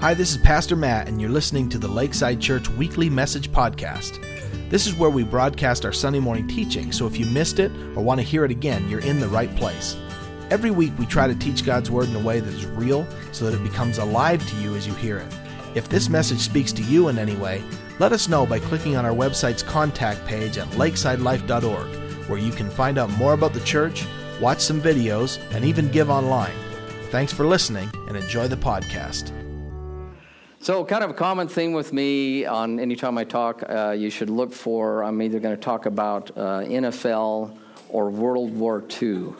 Hi, this is Pastor Matt, and you're listening to the Lakeside Church Weekly Message Podcast. This is where we broadcast our Sunday morning teaching, so if you missed it or want to hear it again, you're in the right place. Every week, we try to teach God's Word in a way that is real so that it becomes alive to you as you hear it. If this message speaks to you in any way, let us know by clicking on our website's contact page at lakesidelife.org, where you can find out more about the church, watch some videos, and even give online. Thanks for listening and enjoy the podcast. So, kind of a common theme with me on any time I talk, uh, you should look for I'm either going to talk about uh, NFL or World War II.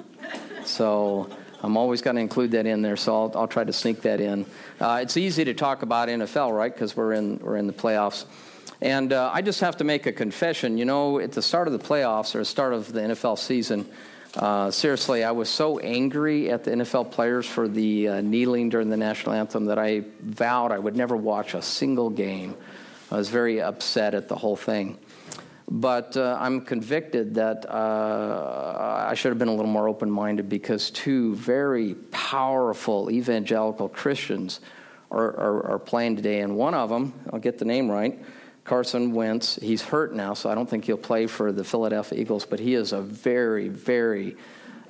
So, I'm always going to include that in there, so I'll, I'll try to sneak that in. Uh, it's easy to talk about NFL, right? Because we're in, we're in the playoffs. And uh, I just have to make a confession. You know, at the start of the playoffs or the start of the NFL season, uh, seriously, I was so angry at the NFL players for the uh, kneeling during the national anthem that I vowed I would never watch a single game. I was very upset at the whole thing. But uh, I'm convicted that uh, I should have been a little more open minded because two very powerful evangelical Christians are, are, are playing today. And one of them, I'll get the name right, Carson Wentz, he's hurt now, so I don't think he'll play for the Philadelphia Eagles, but he is a very, very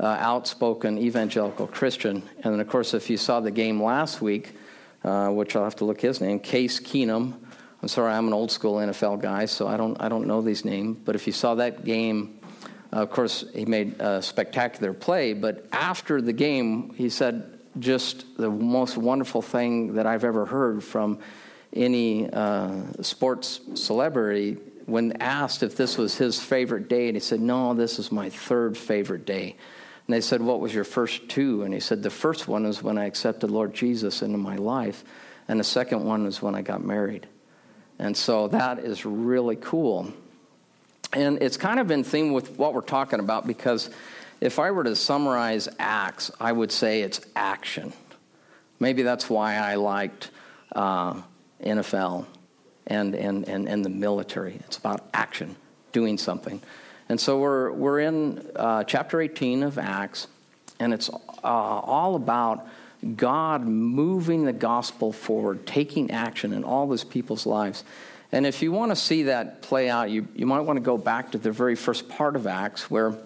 uh, outspoken evangelical Christian. And then, of course, if you saw the game last week, uh, which I'll have to look his name, Case Keenum. I'm sorry, I'm an old school NFL guy, so I don't, I don't know these names. But if you saw that game, uh, of course, he made a spectacular play. But after the game, he said just the most wonderful thing that I've ever heard from any uh, sports celebrity when asked if this was his favorite day, and he said, No, this is my third favorite day. And they said, What was your first two? And he said, The first one was when I accepted Lord Jesus into my life, and the second one was when I got married. And so that is really cool. And it's kind of in theme with what we're talking about because if I were to summarize Acts, I would say it's action. Maybe that's why I liked. Uh, NFL and, and, and, and the military. It's about action, doing something. And so we're, we're in uh, chapter 18 of Acts, and it's uh, all about God moving the gospel forward, taking action in all those people's lives. And if you want to see that play out, you, you might want to go back to the very first part of Acts where,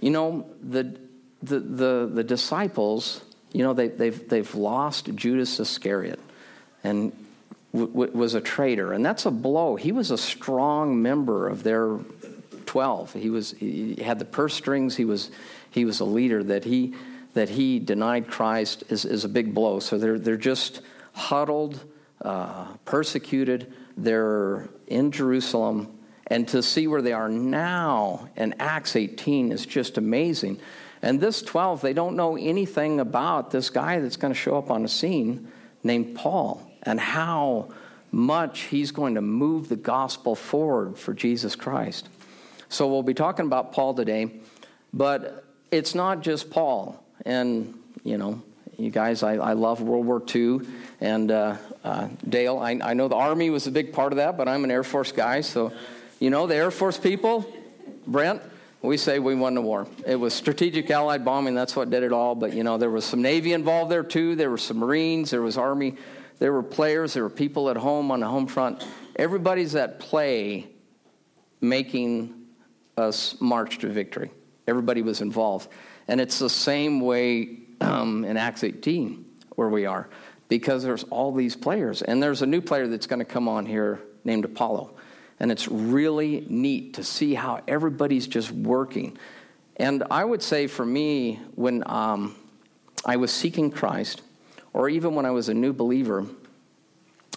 you know, the, the, the, the disciples, you know, they, they've, they've lost Judas Iscariot. And w- was a traitor, and that's a blow. He was a strong member of their 12. He, was, he had the purse strings, he was, he was a leader. That he, that he denied Christ is, is a big blow. So they're, they're just huddled, uh, persecuted. They're in Jerusalem. And to see where they are now in Acts 18 is just amazing. And this 12, they don't know anything about this guy that's going to show up on the scene named Paul and how much he's going to move the gospel forward for Jesus Christ. So we'll be talking about Paul today, but it's not just Paul. And, you know, you guys, I, I love World War II. And uh, uh, Dale, I, I know the Army was a big part of that, but I'm an Air Force guy. So, you know, the Air Force people, Brent, we say we won the war. It was strategic allied bombing, that's what did it all. But, you know, there was some Navy involved there too. There were some Marines, there was Army there were players, there were people at home on the home front. Everybody's at play making us march to victory. Everybody was involved. And it's the same way um, in Acts 18 where we are because there's all these players. And there's a new player that's going to come on here named Apollo. And it's really neat to see how everybody's just working. And I would say for me, when um, I was seeking Christ, or even when I was a new believer,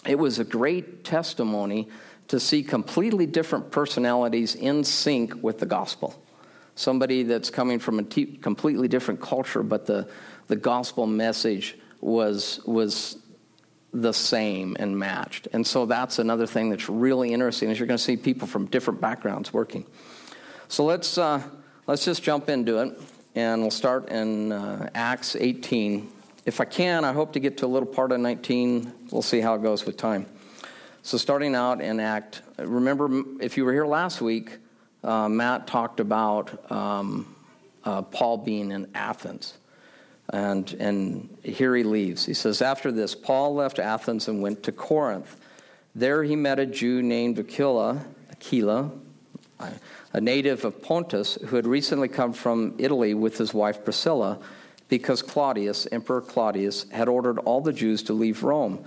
it was a great testimony to see completely different personalities in sync with the gospel. Somebody that's coming from a t- completely different culture, but the, the gospel message was, was the same and matched. And so that's another thing that's really interesting is you're going to see people from different backgrounds working. So let's, uh, let's just jump into it, and we'll start in uh, Acts 18, if I can, I hope to get to a little part of 19. We'll see how it goes with time. So, starting out in Act, remember if you were here last week, uh, Matt talked about um, uh, Paul being in Athens. And, and here he leaves. He says, After this, Paul left Athens and went to Corinth. There he met a Jew named Aquila, Aquila, a native of Pontus, who had recently come from Italy with his wife Priscilla, because Claudius, Emperor Claudius, had ordered all the Jews to leave Rome.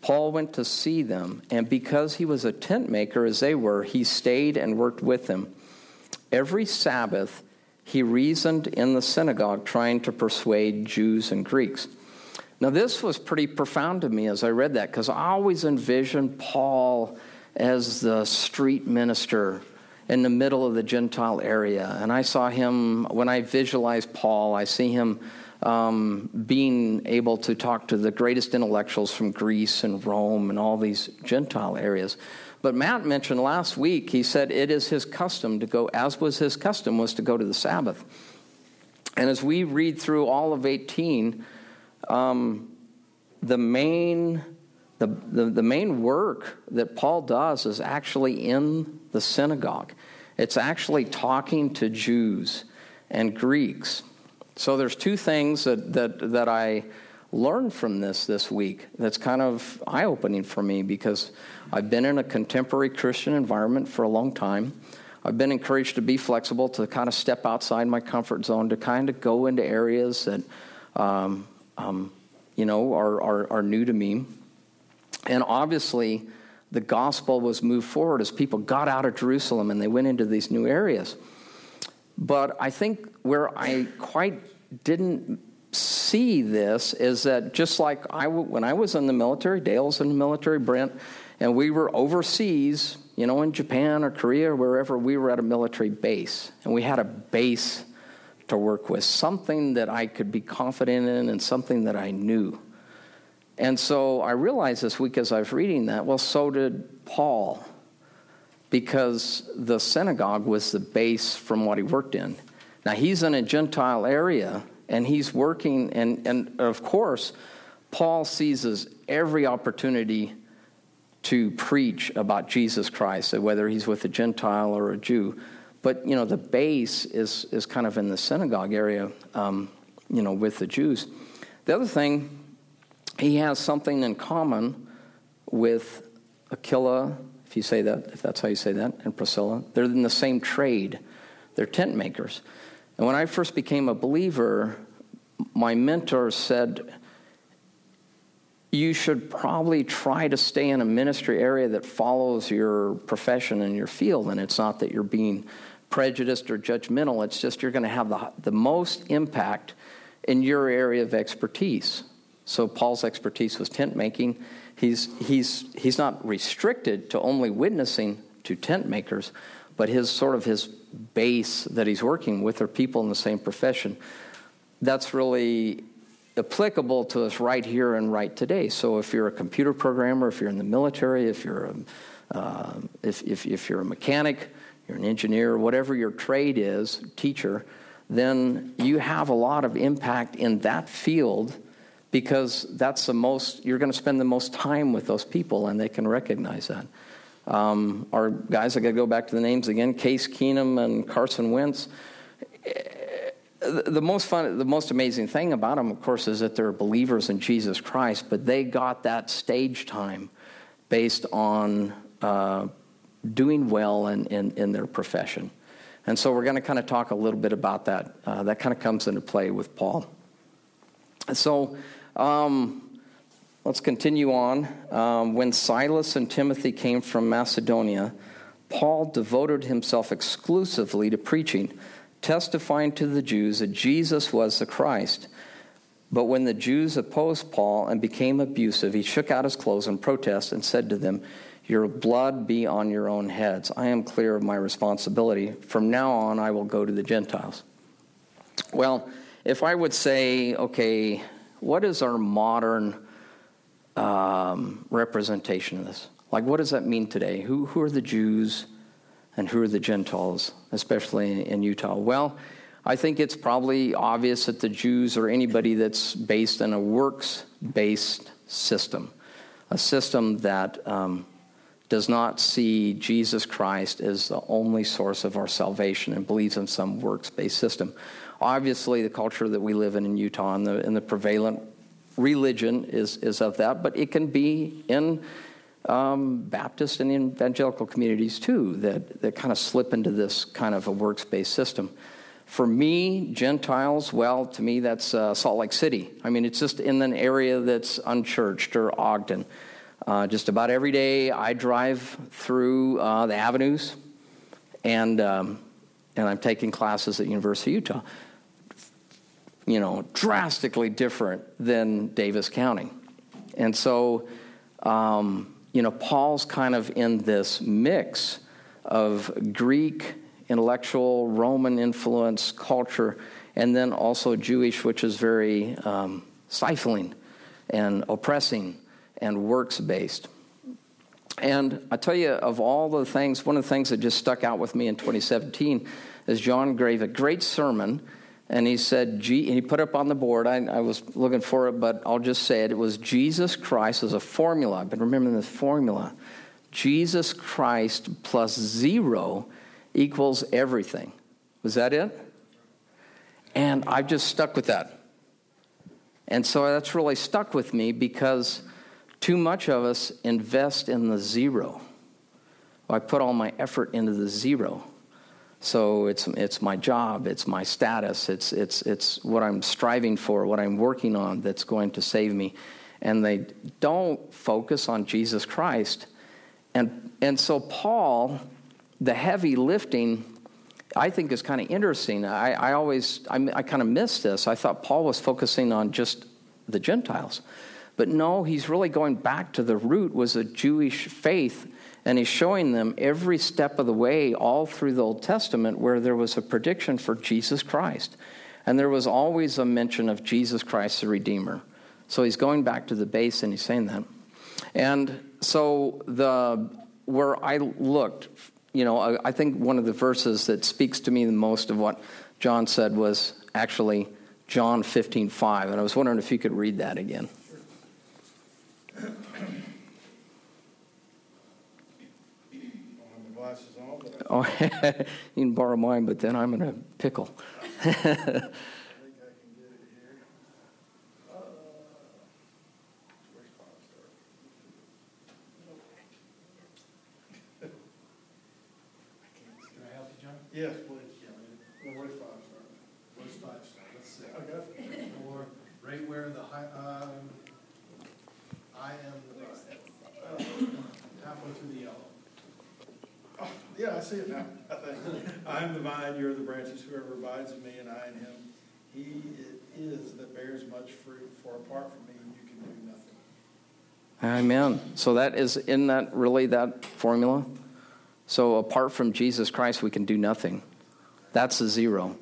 Paul went to see them, and because he was a tent maker as they were, he stayed and worked with them. Every Sabbath, he reasoned in the synagogue, trying to persuade Jews and Greeks. Now, this was pretty profound to me as I read that because I always envisioned Paul as the street minister in the middle of the Gentile area. And I saw him, when I visualize Paul, I see him um, being able to talk to the greatest intellectuals from Greece and Rome and all these Gentile areas. But Matt mentioned last week, he said it is his custom to go, as was his custom, was to go to the Sabbath. And as we read through all of 18, um, the main the, the, the, main work that Paul does is actually in the synagogue. It's actually talking to Jews and Greeks. So there's two things that, that, that I learned from this this week that's kind of eye opening for me because I've been in a contemporary Christian environment for a long time. I've been encouraged to be flexible, to kind of step outside my comfort zone, to kind of go into areas that, um, um, you know, are, are, are new to me. And obviously, the gospel was moved forward as people got out of Jerusalem and they went into these new areas. But I think where I quite didn't see this is that just like I, when I was in the military, Dale's in the military, Brent, and we were overseas, you know, in Japan or Korea or wherever, we were at a military base. And we had a base to work with, something that I could be confident in and something that I knew. And so I realized this week as I was reading that, well, so did Paul, because the synagogue was the base from what he worked in. Now, he's in a Gentile area, and he's working, and, and of course, Paul seizes every opportunity to preach about Jesus Christ, whether he's with a Gentile or a Jew. But, you know, the base is, is kind of in the synagogue area, um, you know, with the Jews. The other thing he has something in common with Aquila, if you say that, if that's how you say that, and Priscilla. They're in the same trade, they're tent makers. And when I first became a believer, my mentor said, you should probably try to stay in a ministry area that follows your profession and your field. And it's not that you're being prejudiced or judgmental, it's just you're going to have the, the most impact in your area of expertise. So Paul's expertise was tent making. He's, he's, he's not restricted to only witnessing to tent makers, but his sort of his base that he's working with are people in the same profession. That's really applicable to us right here and right today. So if you're a computer programmer, if you're in the military, if you're a, uh, if, if, if you're a mechanic, you're an engineer, whatever your trade is, teacher, then you have a lot of impact in that field because that's the most, you're going to spend the most time with those people and they can recognize that. Um, our guys, I got to go back to the names again Case Keenum and Carson Wentz. The most fun, the most amazing thing about them, of course, is that they're believers in Jesus Christ, but they got that stage time based on uh, doing well in, in, in, their profession. And so we're going to kind of talk a little bit about that. Uh, that kind of comes into play with Paul. So um, let's continue on. Um, when Silas and Timothy came from Macedonia, Paul devoted himself exclusively to preaching, testifying to the Jews that Jesus was the Christ. But when the Jews opposed Paul and became abusive, he shook out his clothes in protest and said to them, Your blood be on your own heads. I am clear of my responsibility. From now on, I will go to the Gentiles. Well, if I would say, okay, what is our modern um, representation of this? Like, what does that mean today? Who, who are the Jews and who are the Gentiles, especially in Utah? Well, I think it's probably obvious that the Jews are anybody that's based in a works based system, a system that um, does not see Jesus Christ as the only source of our salvation and believes in some works based system. Obviously, the culture that we live in in Utah and the, and the prevalent religion is, is of that, but it can be in um, Baptist and evangelical communities too that, that kind of slip into this kind of a works based system. For me, Gentiles, well, to me, that's uh, Salt Lake City. I mean, it's just in an area that's unchurched or Ogden. Uh, just about every day, I drive through uh, the avenues, and um, and I'm taking classes at University of Utah. You know, drastically different than Davis County, and so um, you know, Paul's kind of in this mix of Greek intellectual Roman influence culture, and then also Jewish, which is very um, stifling and oppressing and works based. And I tell you, of all the things, one of the things that just stuck out with me in 2017 is John gave a great sermon, and he said, and he put up on the board, I, I was looking for it, but I'll just say it. It was Jesus Christ as a formula. I've been remembering this formula Jesus Christ plus zero equals everything. Was that it? And I've just stuck with that. And so that's really stuck with me because too much of us invest in the zero. I put all my effort into the zero. So it's, it's my job, it's my status, it's, it's, it's what I'm striving for, what I'm working on that's going to save me. And they don't focus on Jesus Christ. And, and so Paul the heavy lifting, I think, is kind of interesting. I, I always, I, I kind of missed this. I thought Paul was focusing on just the Gentiles. But no, he's really going back to the root was a Jewish faith, and he's showing them every step of the way, all through the Old Testament, where there was a prediction for Jesus Christ. And there was always a mention of Jesus Christ, the Redeemer. So he's going back to the base and he's saying that. And so the where I looked you know, I think one of the verses that speaks to me the most of what John said was actually John 15, 5. And I was wondering if you could read that again. Oh, you can borrow mine, but then I'm in a pickle. Yes, please. Well, where's five star? Where's five star? Let's see. I got it. Right where the high, um, I am the vine. Halfway through the yellow. Oh, Yeah, I see it now, I think. I am the vine, you are the branches, whoever abides in me and I in him. He it is that bears much fruit, for apart from me, you can do nothing. Amen. So that is in that really that formula? So apart from Jesus Christ, we can do nothing. That's a zero.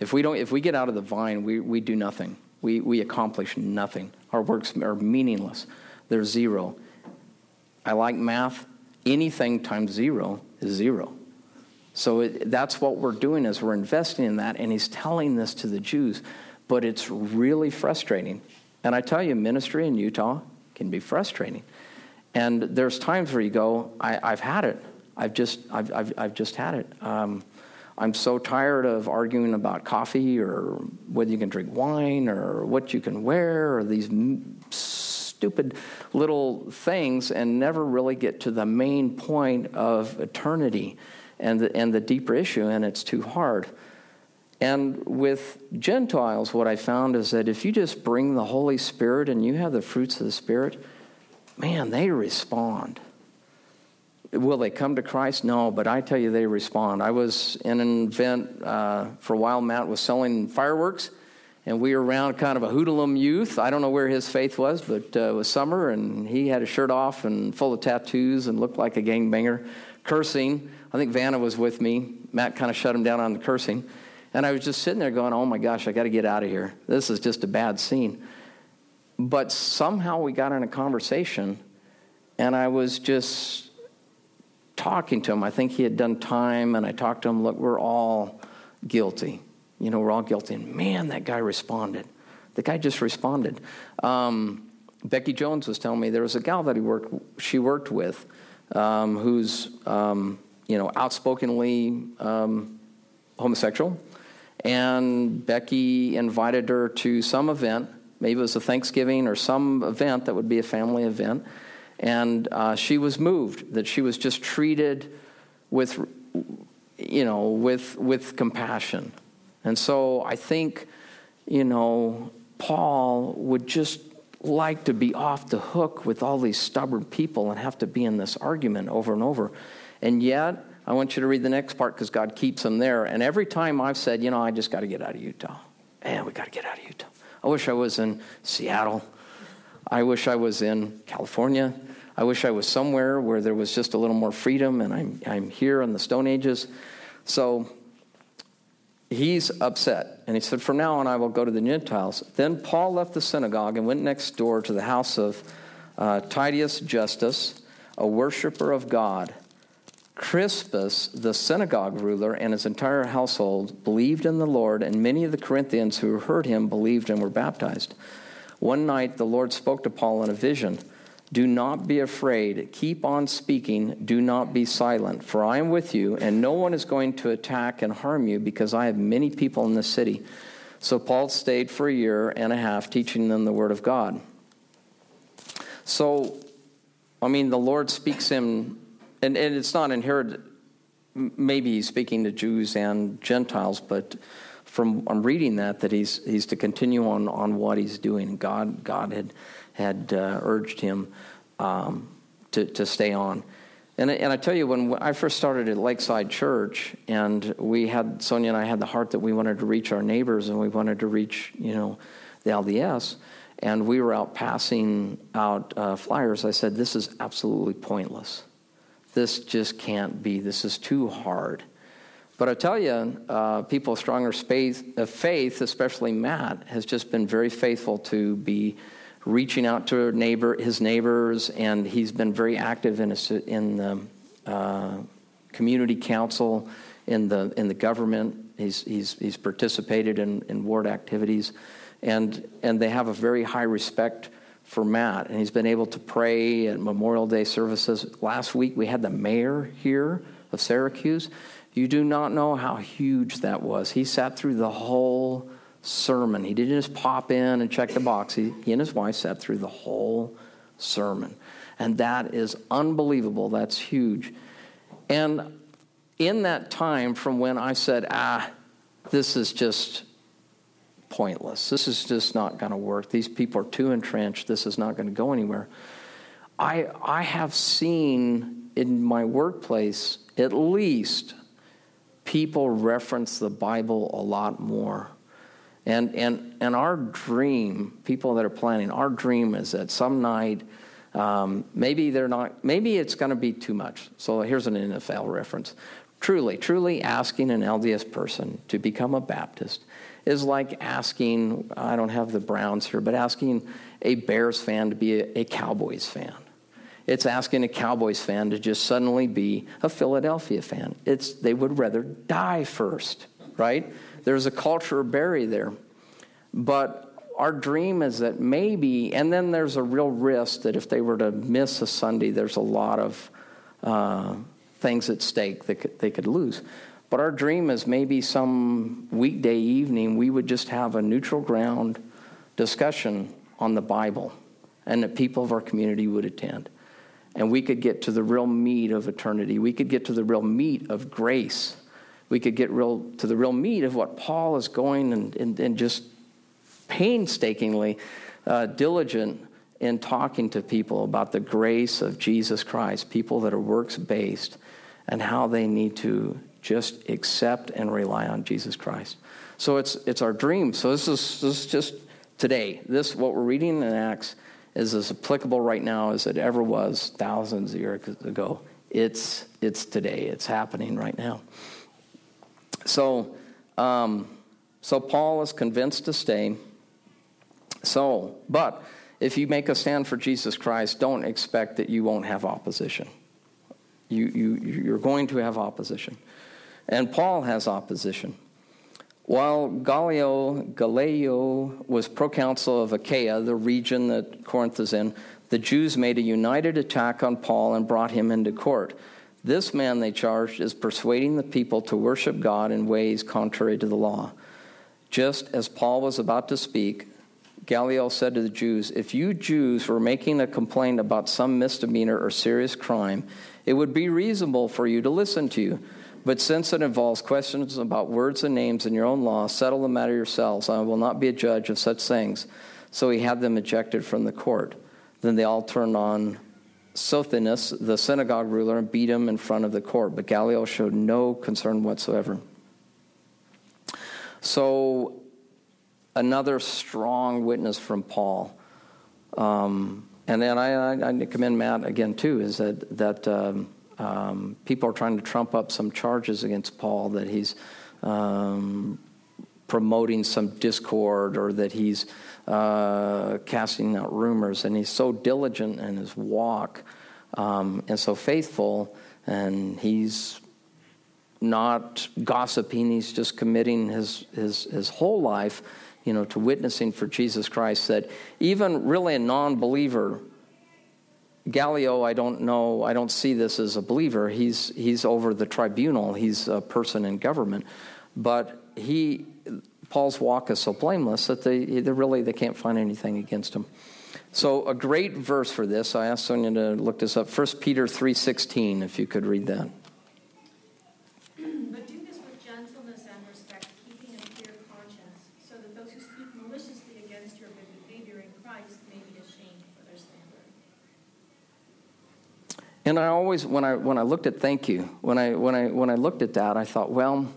If we don't, if we get out of the vine, we, we do nothing. We, we accomplish nothing. Our works are meaningless. They're zero. I like math. Anything times zero is zero. So it, that's what we're doing is we're investing in that, and he's telling this to the Jews. But it's really frustrating. And I tell you, ministry in Utah can be frustrating. And there's times where you go, I, I've had it. I've just, I've, I've, I've just had it. Um, I'm so tired of arguing about coffee or whether you can drink wine or what you can wear or these stupid little things and never really get to the main point of eternity and the, and the deeper issue, and it's too hard. And with Gentiles, what I found is that if you just bring the Holy Spirit and you have the fruits of the Spirit, man, they respond. Will they come to Christ? No, but I tell you, they respond. I was in an event uh, for a while. Matt was selling fireworks, and we were around kind of a hoodlum youth. I don't know where his faith was, but uh, it was summer, and he had his shirt off and full of tattoos and looked like a gangbanger, cursing. I think Vanna was with me. Matt kind of shut him down on the cursing. And I was just sitting there going, oh my gosh, I got to get out of here. This is just a bad scene. But somehow we got in a conversation, and I was just talking to him. I think he had done time, and I talked to him, look, we're all guilty. You know, we're all guilty. And man, that guy responded. The guy just responded. Um, Becky Jones was telling me there was a gal that he worked, she worked with um, who's, um, you know, outspokenly um, homosexual. and Becky invited her to some event. Maybe it was a Thanksgiving or some event that would be a family event. And uh, she was moved that she was just treated with, you know, with, with compassion. And so I think, you know, Paul would just like to be off the hook with all these stubborn people and have to be in this argument over and over. And yet, I want you to read the next part because God keeps them there. And every time I've said, you know, I just got to get out of Utah. Man, we got to get out of Utah. I wish I was in Seattle. I wish I was in California. I wish I was somewhere where there was just a little more freedom, and I'm, I'm here in the Stone Ages. So he's upset. And he said, From now on, I will go to the Gentiles. Then Paul left the synagogue and went next door to the house of uh, Justus, a worshiper of God. Crispus, the synagogue ruler, and his entire household believed in the Lord, and many of the Corinthians who heard him believed and were baptized. One night, the Lord spoke to Paul in a vision. Do not be afraid. Keep on speaking. Do not be silent, for I am with you, and no one is going to attack and harm you because I have many people in this city. So Paul stayed for a year and a half teaching them the word of God. So, I mean, the Lord speaks him and, and it's not inherited. Maybe he's speaking to Jews and Gentiles, but from I'm reading that that he's he's to continue on on what he's doing. God God had had uh, urged him um, to to stay on. And, and I tell you, when I first started at Lakeside Church, and we had Sonia and I had the heart that we wanted to reach our neighbors, and we wanted to reach, you know, the LDS, and we were out passing out uh, flyers. I said, "This is absolutely pointless this just can't be. This is too hard. But I tell you, uh, people of stronger of faith, especially Matt, has just been very faithful to be reaching out to neighbor, his neighbors, and he's been very active in, a, in the uh, community council, in the in the government. He's he's he's participated in, in ward activities, and and they have a very high respect for Matt, and he's been able to pray at Memorial Day services. Last week we had the mayor here of Syracuse. You do not know how huge that was. He sat through the whole sermon. He didn't just pop in and check the box. He, he and his wife sat through the whole sermon. And that is unbelievable. That's huge. And in that time from when I said, ah, this is just pointless. This is just not going to work. These people are too entrenched. This is not going to go anywhere. I, I have seen in my workplace at least people reference the Bible a lot more. And, and, and our dream, people that are planning, our dream is that some night, um, maybe they're not, maybe it's going to be too much. So here's an NFL reference. Truly, truly asking an LDS person to become a Baptist is like asking, I don't have the Browns here, but asking a Bears fan to be a, a Cowboys fan. It's asking a Cowboys fan to just suddenly be a Philadelphia fan. It's, they would rather die first, right? There's a culture buried there. But our dream is that maybe, and then there's a real risk that if they were to miss a Sunday, there's a lot of uh, things at stake that could, they could lose. But our dream is maybe some weekday evening we would just have a neutral ground discussion on the Bible and that people of our community would attend. And we could get to the real meat of eternity. We could get to the real meat of grace. We could get real to the real meat of what Paul is going and, and, and just painstakingly uh, diligent in talking to people about the grace of Jesus Christ, people that are works based, and how they need to just accept and rely on Jesus Christ. So it's, it's our dream. So this is, this is just today. This, what we're reading in Acts, is as applicable right now as it ever was thousands of years ago. It's, it's today. It's happening right now. So, um, so Paul is convinced to stay. So, but if you make a stand for Jesus Christ, don't expect that you won't have opposition. You, you, you're going to have opposition. And Paul has opposition. While Gallio, Gallio was proconsul of Achaia, the region that Corinth is in, the Jews made a united attack on Paul and brought him into court. This man, they charged, is persuading the people to worship God in ways contrary to the law. Just as Paul was about to speak, Gallio said to the Jews, If you Jews were making a complaint about some misdemeanor or serious crime, it would be reasonable for you to listen to you. But since it involves questions about words and names in your own law, settle the matter yourselves. I will not be a judge of such things. So he had them ejected from the court. Then they all turned on Sosthenes, the synagogue ruler, and beat him in front of the court. But Gallio showed no concern whatsoever. So another strong witness from Paul. Um, and then I, I, commend Matt again too. Is that that um, um, people are trying to trump up some charges against Paul that he's um, promoting some discord or that he's uh, casting out rumors, and he's so diligent in his walk um, and so faithful, and he's not gossiping. He's just committing his his his whole life you know, to witnessing for Jesus Christ that even really a non believer, Gallio, I don't know, I don't see this as a believer. He's, he's over the tribunal, he's a person in government. But he, Paul's walk is so blameless that they, they really they can't find anything against him. So a great verse for this, I asked Sonia to look this up. 1 Peter 3.16, if you could read that. But do this with gentleness and respect, keeping a clear conscience, so that those who speak maliciously against your behavior in Christ may be ashamed for their standard. And I always, when I, when I looked at thank you, when I, when, I, when I looked at that, I thought, well,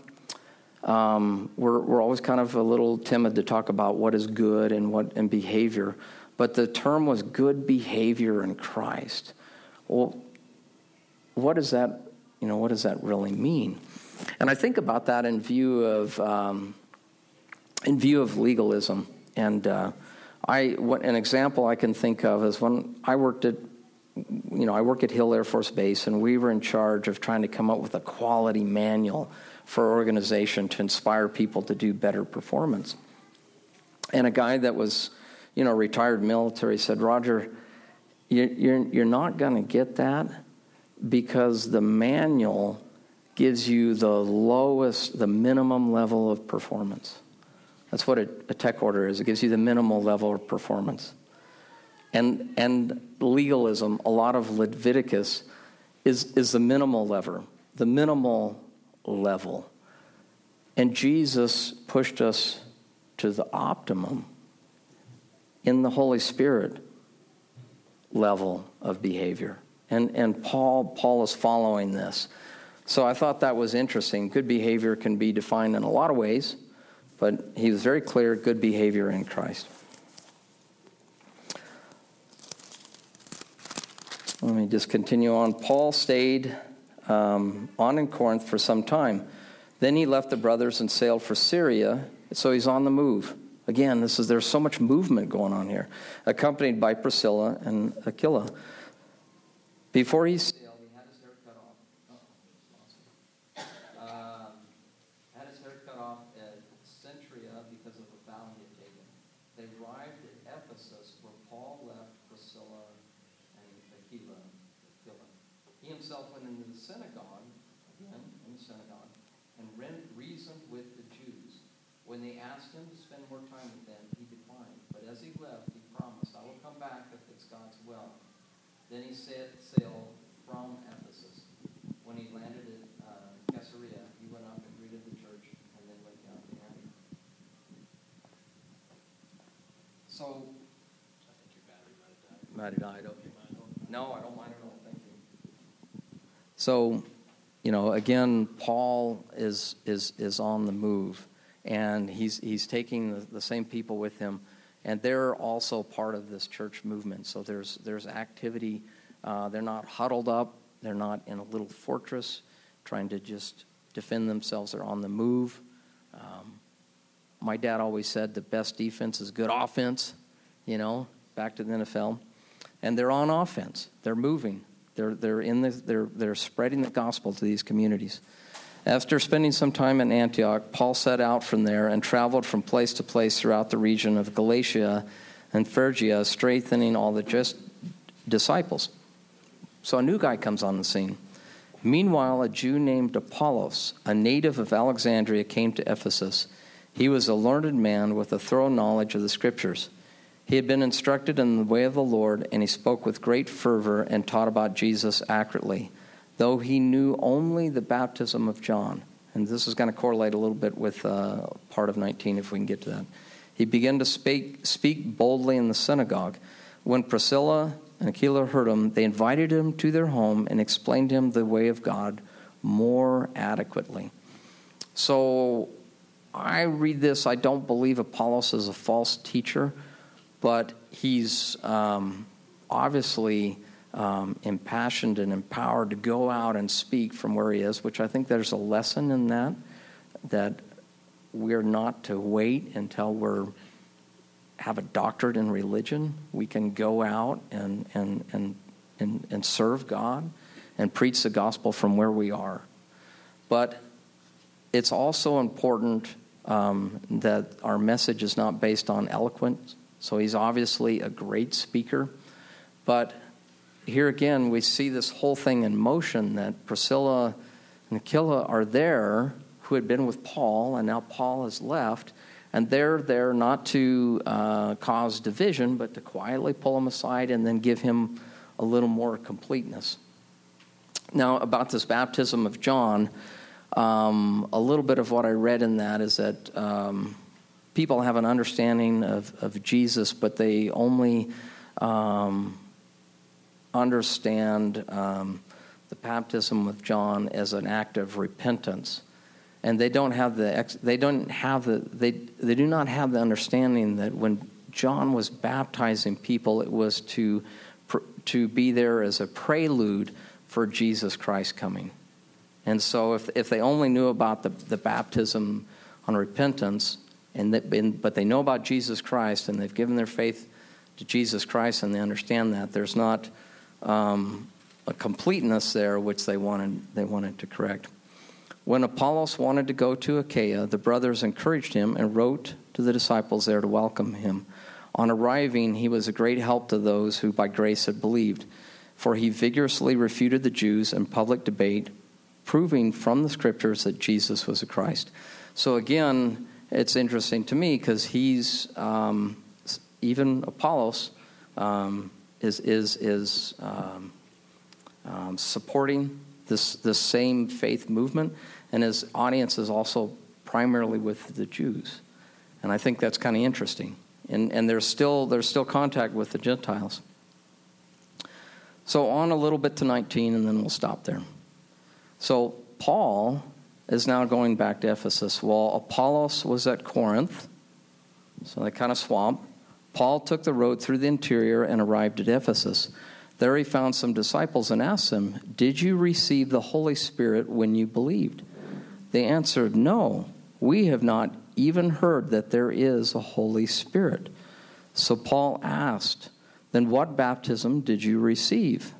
um, we're, we're always kind of a little timid to talk about what is good and what and behavior. But the term was good behavior in Christ. Well, what does that, you know, what does that really mean? And I think about that in view of, um, in view of legalism. And uh, I, what, an example I can think of is when I worked at you know, I work at Hill Air Force Base, and we were in charge of trying to come up with a quality manual for organization to inspire people to do better performance. And a guy that was, you know, retired military said, Roger, you're, you're not going to get that because the manual gives you the lowest, the minimum level of performance. That's what a, a tech order is. It gives you the minimal level of performance. And, and legalism, a lot of Leviticus, is, is the minimal lever, the minimal level. And Jesus pushed us to the optimum in the Holy Spirit level of behavior. And, and Paul, Paul is following this. So I thought that was interesting. Good behavior can be defined in a lot of ways, but he was very clear good behavior in Christ. Let me just continue on. Paul stayed um, on in Corinth for some time. Then he left the brothers and sailed for Syria, so he's on the move. Again, this is there's so much movement going on here, accompanied by Priscilla and Aquila. Before he Then he set sail from Ephesus. When he landed at uh, Caesarea, he went up and greeted the church and then went down to Antioch. So, I think your battery might have died. Might have died. Okay. No, I don't mind at all. Thank you. So, you know, again, Paul is is is on the move, and he's he's taking the, the same people with him and they're also part of this church movement. So there's there's activity. Uh, they're not huddled up. They're not in a little fortress trying to just defend themselves. They're on the move. Um, my dad always said the best defense is good offense. You know, back to the NFL, and they're on offense. They're moving. They're they're in the, they're they're spreading the gospel to these communities. After spending some time in Antioch, Paul set out from there and traveled from place to place throughout the region of Galatia and Phrygia, strengthening all the just disciples. So a new guy comes on the scene. Meanwhile, a Jew named Apollos, a native of Alexandria, came to Ephesus. He was a learned man with a thorough knowledge of the Scriptures. He had been instructed in the way of the Lord, and he spoke with great fervor and taught about Jesus accurately, though he knew only the baptism of John. And this is going to correlate a little bit with uh, part of 19 if we can get to that. He began to speak, speak boldly in the synagogue. When Priscilla and Aquila heard him, they invited him to their home and explained to him the way of God more adequately. So I read this, I don't believe Apollos is a false teacher, but he's um, obviously um, impassioned and empowered to go out and speak from where he is, which I think there's a lesson in that, that we're not to wait until we're have a doctorate in religion. We can go out and, and, and, and, and serve God and preach the gospel from where we are. But it's also important um, that our message is not based on eloquence. So he's obviously a great speaker. But here again, we see this whole thing in motion that Priscilla and Aquila are there, who had been with Paul, and now Paul has left. And they're there not to uh, cause division, but to quietly pull him aside and then give him a little more completeness. Now, about this baptism of John, um, a little bit of what I read in that is that um, people have an understanding of, of Jesus, but they only um, understand um, the baptism of John as an act of repentance. And they don't have the they don't have the they they do not have the understanding that when John was baptizing people, it was to to be there as a prelude for Jesus Christ coming. And so, if, if they only knew about the, the baptism on repentance, and, that, and but they know about Jesus Christ and they've given their faith to Jesus Christ and they understand that, there's not um, a completeness there which they wanted, they wanted to correct. When Apollos wanted to go to Achaia, the brothers encouraged him and wrote to the disciples there to welcome him. On arriving, he was a great help to those who by grace had believed, for he vigorously refuted the Jews in public debate proving from the scriptures that Jesus was a Christ. So again, it's interesting to me because he's um, even Apollos um, is is is um, um, supporting this this same faith movement, and his audience is also primarily with the Jews, and I think that's kind of interesting. And and there's still there's still contact with the Gentiles. So on a little bit to 19, and then we'll stop there. So Paul is now going back to Ephesus. While Apollos was at Corinth, so they kind of swamp. Paul took the road through the interior and arrived at Ephesus. There he found some disciples and asked them, Did you receive the Holy Spirit when you believed? They answered, No, we have not even heard that there is a Holy Spirit. So Paul asked, Then what baptism did you receive?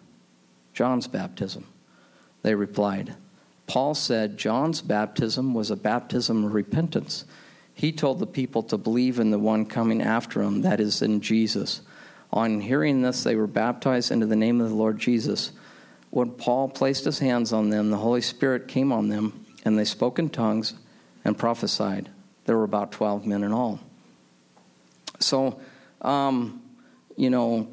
John's baptism. They replied, Paul said John's baptism was a baptism of repentance. He told the people to believe in the one coming after him, that is, in Jesus. On hearing this, they were baptized into the name of the Lord Jesus. When Paul placed his hands on them, the Holy Spirit came on them, and they spoke in tongues and prophesied. There were about 12 men in all. So, um, you know,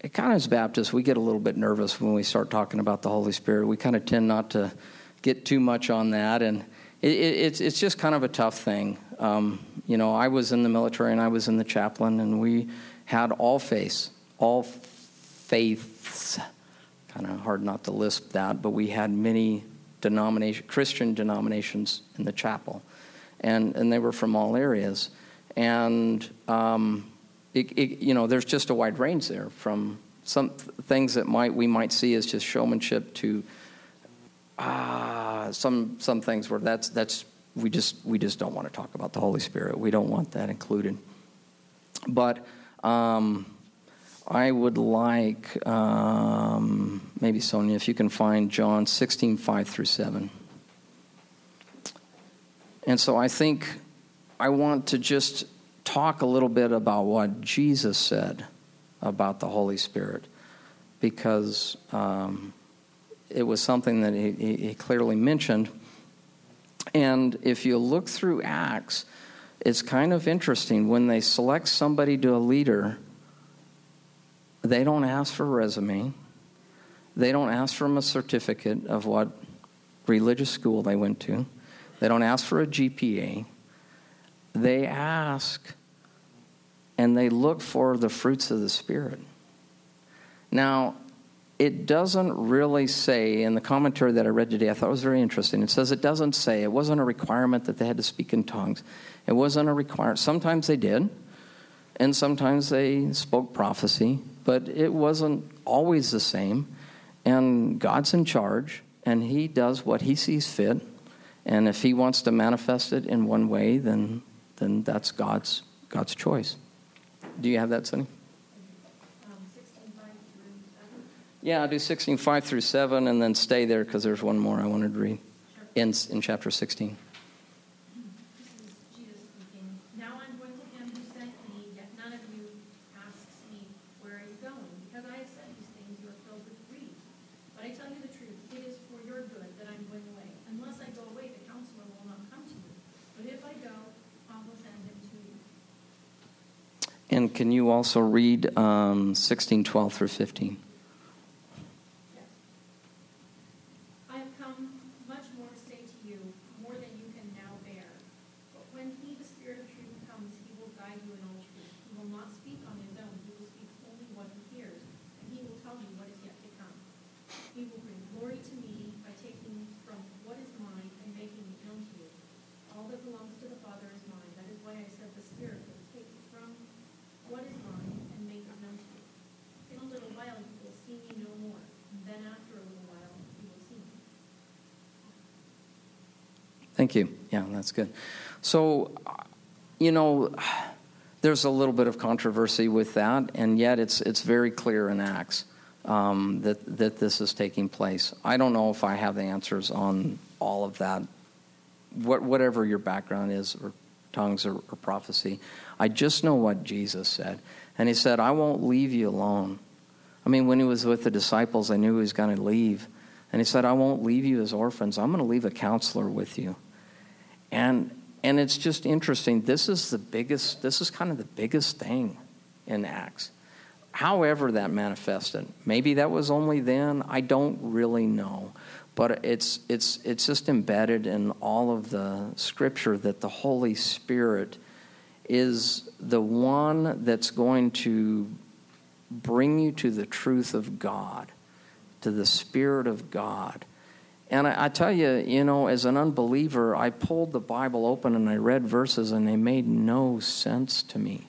it kind of as Baptists, we get a little bit nervous when we start talking about the Holy Spirit. We kind of tend not to get too much on that, and it, it, it's it's just kind of a tough thing. Um, you know, I was in the military and I was in the chaplain, and we had all faiths, all faiths. Kind of hard not to lisp that, but we had many denomination Christian denominations in the chapel, and and they were from all areas, and. Um, it, it, you know, there's just a wide range there from some things that might we might see as just showmanship to ah, some some things where that's that's we just we just don't want to talk about the Holy Spirit. We don't want that included. But um, I would like um, maybe Sonia, if you can find John 16, 5 through 7. And so I think I want to just talk a little bit about what Jesus said about the Holy Spirit because um, it was something that he, he, clearly mentioned. And if you look through Acts, it's kind of interesting when they select somebody to a leader, they don't ask for a resume. They don't ask for a certificate of what religious school they went to. They don't ask for a GPA. They ask and they look for the fruits of the Spirit. Now, it doesn't really say in the commentary that I read today, I thought it was very interesting. It says it doesn't say, it wasn't a requirement that they had to speak in tongues. It wasn't a requirement. Sometimes they did, and sometimes they spoke prophecy, but it wasn't always the same. And God's in charge, and He does what He sees fit. And if He wants to manifest it in one way, then, then that's God's, God's choice. Do you have that, Sonny? Yeah, I'll do 16, 5 through 7, and then stay there because there's one more I wanted to read. In, in chapter 16. And can you also read um, 16, 12 through 15? Thank you. Yeah, that's good. So, you know, there's a little bit of controversy with that, and yet it's it's very clear in Acts um, that that this is taking place. I don't know if I have the answers on all of that. What, whatever your background is, or tongues or, or prophecy, I just know what Jesus said, and He said, "I won't leave you alone." I mean, when He was with the disciples, I knew He was going to leave, and He said, "I won't leave you as orphans. I'm going to leave a counselor with you." And and it's just interesting. This is the biggest this is kind of the biggest thing in Acts. However that manifested. Maybe that was only then. I don't really know. But it's it's it's just embedded in all of the scripture that the Holy Spirit is the one that's going to bring you to the truth of God, to the Spirit of God and I, I, tell you, you know, as an unbeliever, I pulled the Bible open and I read verses and they made no sense to me.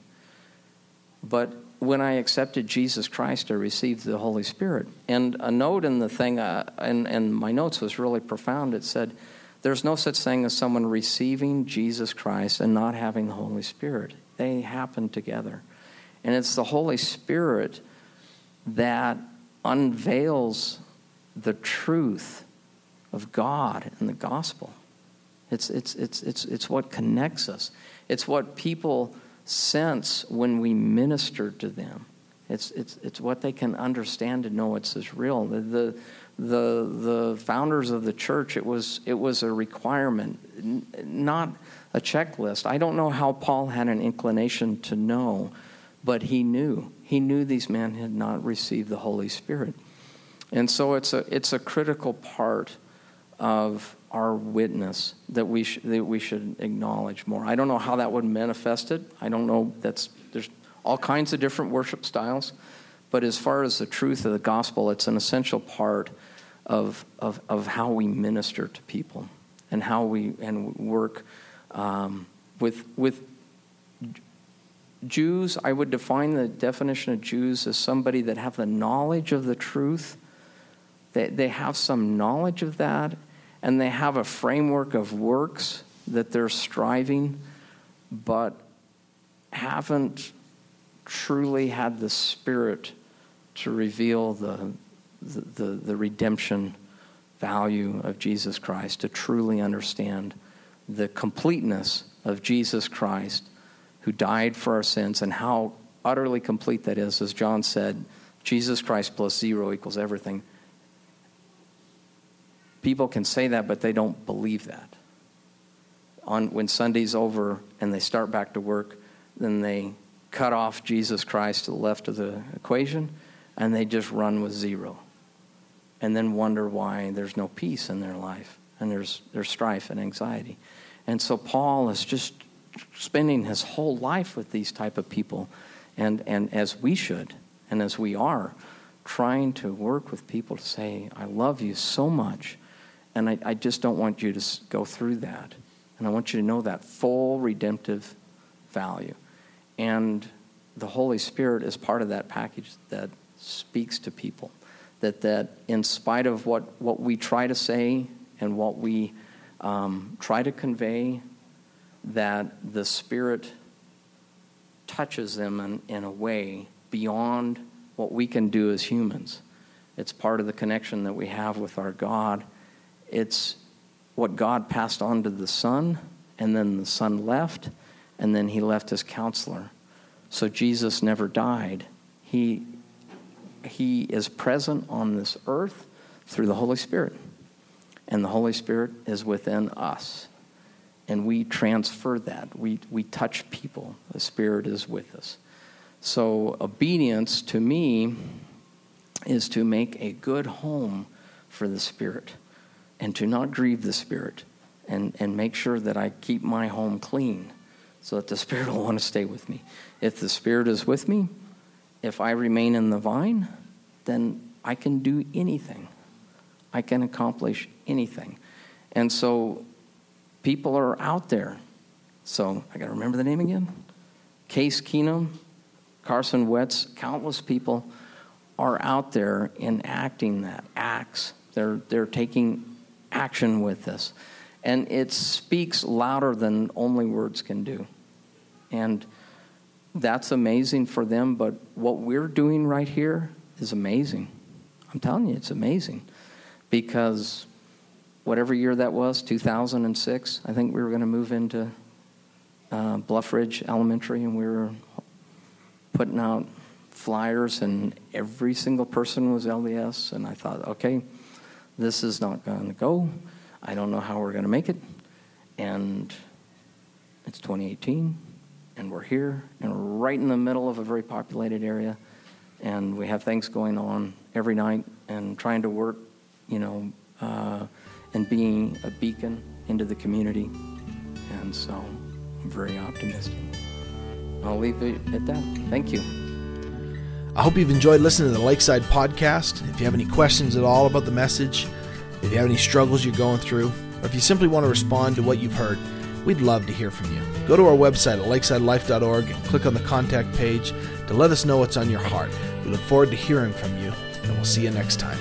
But when I accepted Jesus Christ, I received the Holy Spirit. And a note in the thing, uh, and, and my notes was really profound. It said, There's no such thing as someone receiving Jesus Christ and not having the Holy Spirit. They happen together. And it's the Holy Spirit that unveils the truth of God and the gospel. It's, it's, it's, it's, it's what connects us, it's what people sense when we minister to them. It's, it's, it's what they can understand and know it's as real. The, the, the, the founders of the church, it was, it was a requirement, not a checklist. I don't know how Paul had an inclination to know, but he knew. He knew these men had not received the Holy Spirit. And so it's a, it's a critical part of our witness that we, sh- that we should acknowledge more. I don't know how that would manifest it. I don't know. That's, there's all kinds of different worship styles. But as far as the truth of the gospel, it's an essential part of, of, of how we minister to people and how we and work um, with, with Jews. I would define the definition of Jews as somebody that have the knowledge of the truth. They, they have some knowledge of that and they have a framework of works that they're striving, but haven't truly had the Spirit to reveal the, the, the, the redemption value of Jesus Christ, to truly understand the completeness of Jesus Christ who died for our sins and how utterly complete that is. As John said, Jesus Christ plus zero equals everything people can say that, but they don't believe that. on when Sunday's over and they start back to work, then they cut off Jesus Christ to the left of the equation and they just run with zero. And then wonder why there's no peace in their life and there's there's strife and anxiety. And so Paul is just spending his whole life with these type of people and and as we should and as we are trying to work with people to say, I love you so much, and I, I just don't want you to go through that. And I want you to know that full redemptive value. And the Holy Spirit is part of that package that speaks to people. That, that in spite of what, what we try to say and what we um, try to convey, that the Spirit touches them in, in a way beyond what we can do as humans. It's part of the connection that we have with our God. It's what God passed on to the Son, and then the Son left, and then he left his counselor. So Jesus never died. He, he is present on this earth through the Holy Spirit. And the Holy Spirit is within us. And we transfer that. We, we touch people. The Spirit is with us. So, obedience to me is to make a good home for the Spirit and to not grieve the Spirit and, and make sure that I keep my home clean so that the Spirit will want to stay with me. If the Spirit is with me, if I remain in the vine, then I can do anything. I can accomplish anything. And so people are out there. So I got to remember the name again. Case Keenum, Carson Wentz, countless people are out there enacting that acts. They're they're taking action with this, and it speaks louder than only words can do, and that's amazing for them. But what we're doing right here is amazing. I'm telling you, it's amazing because whatever year that was, 2006, I think we were going to move into uh, Bluff Ridge Elementary, and we were putting out flyers, and every single person was LDS. And I thought, okay, this is not going to go. I don't know how we're going to make it. And it's 2018, and we're here, and we're right in the middle of a very populated area. And we have things going on every night and trying to work, you know, uh, and being a beacon into the community. And so I'm very optimistic. I'll leave it at that. Thank you. I hope you've enjoyed listening to the Lakeside podcast. If you have any questions at all about the message, if you have any struggles you're going through, or if you simply want to respond to what you've heard, we'd love to hear from you. Go to our website at lakesidelife.org and click on the contact page to let us know what's on your heart. We look forward to hearing from you, and we'll see you next time.